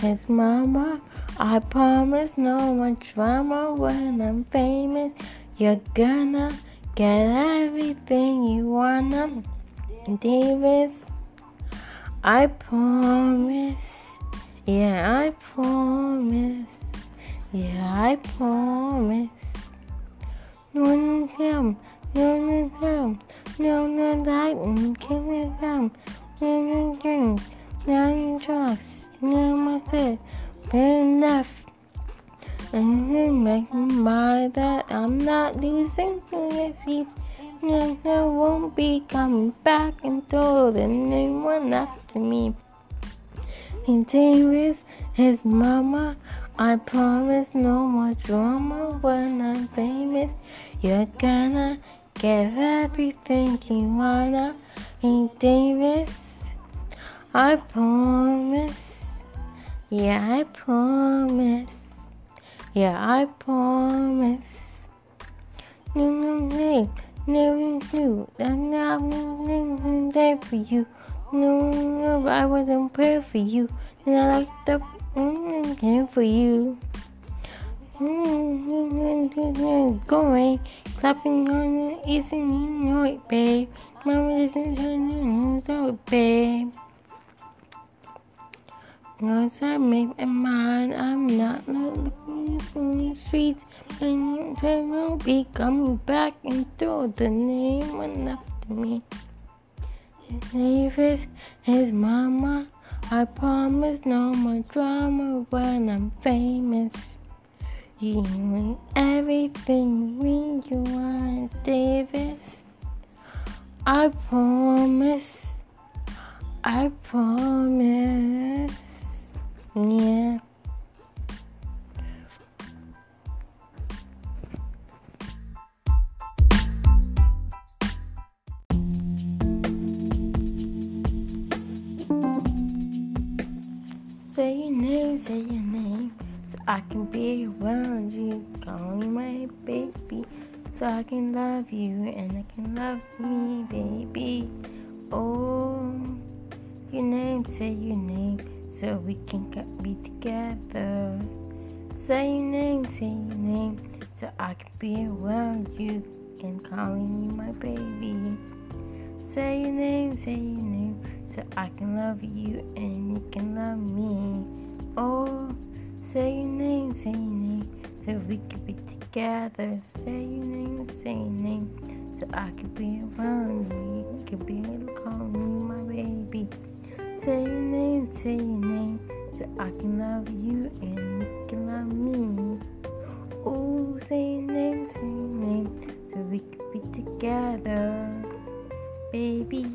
his mama. I promise no more drama when I'm famous. You're gonna get everything you wanna, Davis. I promise. Yeah, I promise. Yeah, I promise. No, no, no, no, no, no, no, light and kingdom. No, no, no, no, drugs. No, my good. Enough. And then make my that I'm not losing sleep. No, no, won't be coming back and told anyone after me. And Davis, his mama, I promise no more drama when I'm famous. You're gonna get everything you wanna. And Davis, I promise. Yeah, I promise. Yeah, I promise. No, no, no, no, no, I'm there for you. No, no, I wasn't prayer for you, and I like the mm, for you. Going, clapping on the isn't you it, babe. Mama doesn't know it, babe. Once I make my mind, I'm not looking in the streets, and they won't be coming back and throw the name one after me. His name is his mama. I promise no more drama when I'm famous. You want everything when you want, Davis. I promise. I promise. Say your name, so I can be around you. Call me my baby, so I can love you and I can love me, baby. Oh, your name, say your name so we can be together. Say your name, say your name, so I can be around you and calling you my baby. Say your name, say your name, so I can love you and you can love me. Oh, say your name, say your name, so we can be together. Say your name, say your name, so I can be around you. You can be call me my baby. Say your name, say your name, so I can love you and you can love me. Oh, say your name, say your name, so we can be together, baby.